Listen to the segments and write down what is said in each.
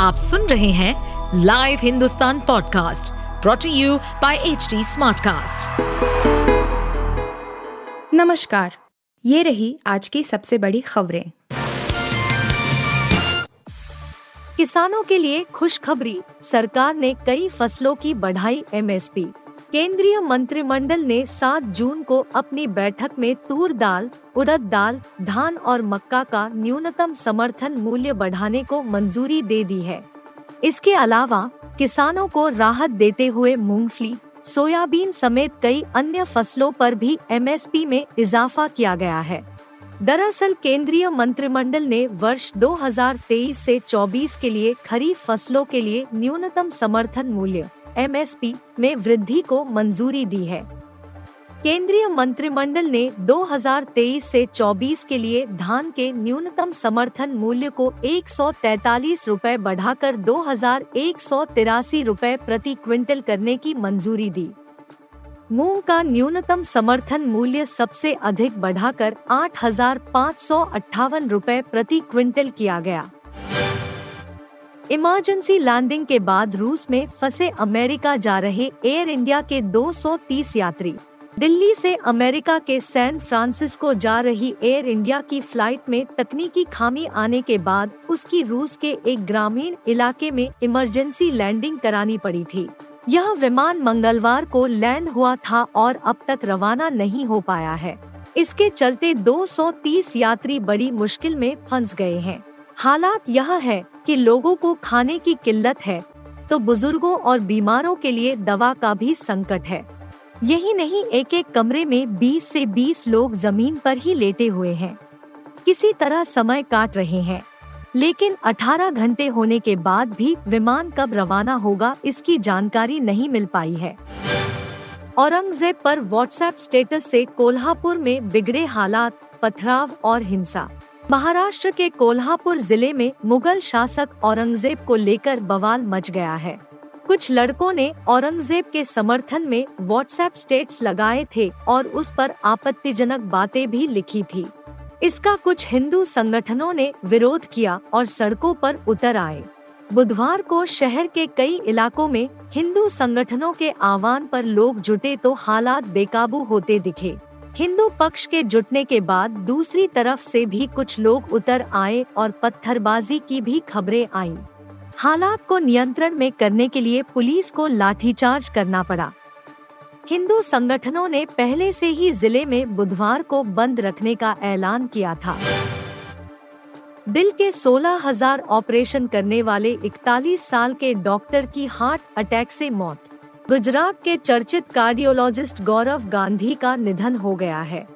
आप सुन रहे हैं live Hindustan podcast brought to you by H Smartcast. नमस्कार, ये रही आज की सबसे बड़ी खबरें किसानों के लिए खुशखबरी, सरकार ने कई फ़सलों की बढ़ाई एमएसपी केंद्रीय मंत्रिमंडल ने 7 जून को अपनी बैठक में तूर दाल, उड़द दाल, धान और मक्का का न्यूनतम समर्थन मूल्य बढ़ाने को मंजूरी दे दी है। इसके अलावा, किसानों को राहत देते हुए मूंगफली, सोयाबीन समेत कई अन्य फ़सलों पर भी एमएसपी में इजाफा किया गया है। दरअसल, केंद्रीय मंत्रिमंडल ने वर्ष 2023 से 24 के लिए खरीफ फ़सलों के लिए न्यूनतम समर्थन मूल्य एमएसपी में वृद्धि को मंजूरी दी है। केंद्रीय मंत्रिमंडल ने 2023 से 24 के लिए धान के न्यूनतम समर्थन मूल्य को एक सौ तैतालीस रूपए बढ़ाकर दो हज़ार एक सौ तिरासी रूपए प्रति क्विंटल करने की मंजूरी दी। मूंग का न्यूनतम समर्थन मूल्य सबसे अधिक बढ़ाकर आठ हज़ार पाँच सौ अट्ठावन रूपए प्रति क्विंटल किया गया। इमरजेंसी लैंडिंग के बाद रूस में फंसे अमेरिका जा रहे एयर इंडिया के 230 यात्री। दिल्ली से अमेरिका के सैन फ्रांसिस्को जा रही एयर इंडिया की फ़्लाइट में तकनीकी खामी आने के बाद उसकी रूस के एक ग्रामीण इलाके में इमरजेंसी लैंडिंग करानी पड़ी थी। यह विमान मंगलवार को लैंड हुआ था और अब तक रवाना नहीं हो पाया है। इसके चलते 230 यात्री बड़ी मुश्किल में फंस गए हैं। हालात यह है कि लोगों को खाने की किल्लत है तो बुज़ुर्गों और बीमारों के लिए दवा का भी संकट है। यही नहीं एक एक कमरे में 20 से 20 लोग ज़मीन पर ही लेटे हुए हैं। किसी तरह समय काट रहे हैं। लेकिन 18 घंटे होने के बाद भी विमान कब रवाना होगा, इसकी जानकारी नहीं मिल पाई है। औरंगज़ेब पर व्हाट्सएप स्टेटस से कोल्हापुर में बिगड़े हालात, पथराव और हिंसा। महाराष्ट्र के कोल्हापुर ज़िले में मुगल शासक औरंगज़ेब को लेकर बवाल मच गया है। कुछ लड़कों ने औरंगज़ेब के समर्थन में व्हाट्सएप स्टेट्स लगाए थे और उस पर आपत्तिजनक बातें भी लिखी थी। इसका कुछ हिंदू संगठनों ने विरोध किया और सड़कों पर उतर आए। बुधवार को शहर के कई इलाकों में हिंदू संगठनों के आह्वान पर लोग जुटे तो हालात बेकाबू होते दिखे। हिंदू पक्ष के जुटने के बाद दूसरी तरफ़ से भी कुछ लोग उतर आए और पत्थरबाजी की भी खबरें आईं। हालात को नियंत्रण में करने के लिए पुलिस को लाठीचार्ज करना पड़ा। हिंदू संगठनों ने पहले से ही ज़िले में बुधवार को बंद रखने का ऐलान किया था। दिल के 16,000 ऑपरेशन करने वाले 41 साल के डॉक्टर की हार्ट अटैक से मौत। गुजरात के चर्चित कार्डियोलॉजिस्ट गौरव गांधी का निधन हो गया है।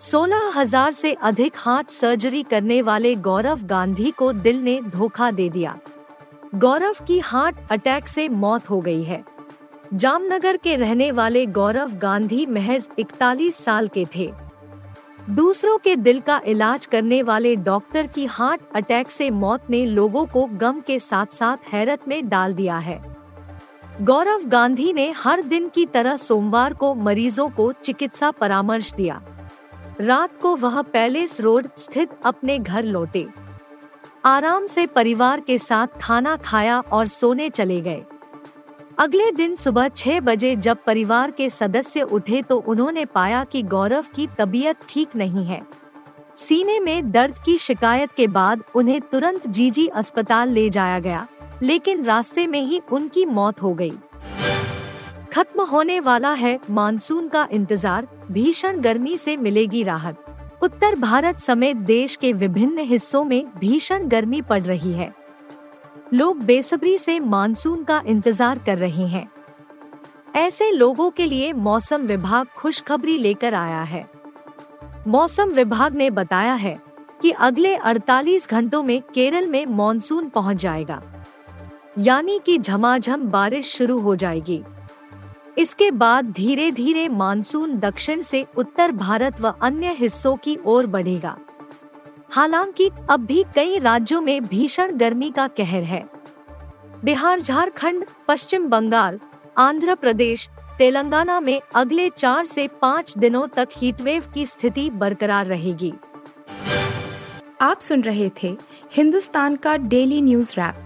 सोलह हज़ार से अधिक हार्ट सर्जरी करने वाले गौरव गांधी को दिल ने धोखा दे दिया। गौरव की हार्ट अटैक से मौत हो गई है। जामनगर के रहने वाले गौरव गांधी महज 41 साल के थे। दूसरों के दिल का इलाज करने वाले डॉक्टर की हार्ट अटैक से मौत ने लोगों को गम के साथ साथ हैरत में डाल दिया है। गौरव गांधी ने हर दिन की तरह सोमवार को मरीजों को चिकित्सा परामर्श दिया। रात को वह पैलेस रोड स्थित अपने घर लौटे। आराम से परिवार के साथ खाना खाया और सोने चले गए। अगले दिन सुबह छह बजे जब परिवार के सदस्य उठे तो उन्होंने पाया कि गौरव की तबीयत ठीक नहीं है। सीने में दर्द की शिकायत के बाद उन्हें तुरंत जीजी अस्पताल ले जाया गया। लेकिन रास्ते में ही उनकी मौत हो गई। खत्म होने वाला है मानसून का इंतज़ार, भीषण गर्मी से मिलेगी राहत। उत्तर भारत समेत देश के विभिन्न हिस्सों में भीषण गर्मी पड़ रही है। लोग बेसब्री से मानसून का इंतज़ार कर रहे हैं। ऐसे लोगों के लिए मौसम विभाग खुशखबरी लेकर आया है। मौसम विभाग ने बताया है कि अगले 48 घंटों में केरल में मानसून पहुँच जाएगा। यानी कि झमाझम बारिश शुरू हो जाएगी। इसके बाद धीरे धीरे मानसून दक्षिण से उत्तर भारत व अन्य हिस्सों की ओर बढ़ेगा। हालाँकि अब भी कई राज्यों में भीषण गर्मी का कहर है। बिहार झारखंड, पश्चिम बंगाल आंध्र प्रदेश तेलंगाना में अगले चार से पाँच दिनों तक हीटवेव की स्थिति बरकरार रहेगी। आप सुन रहे थे हिंदुस्तान का डेली न्यूज़ रैप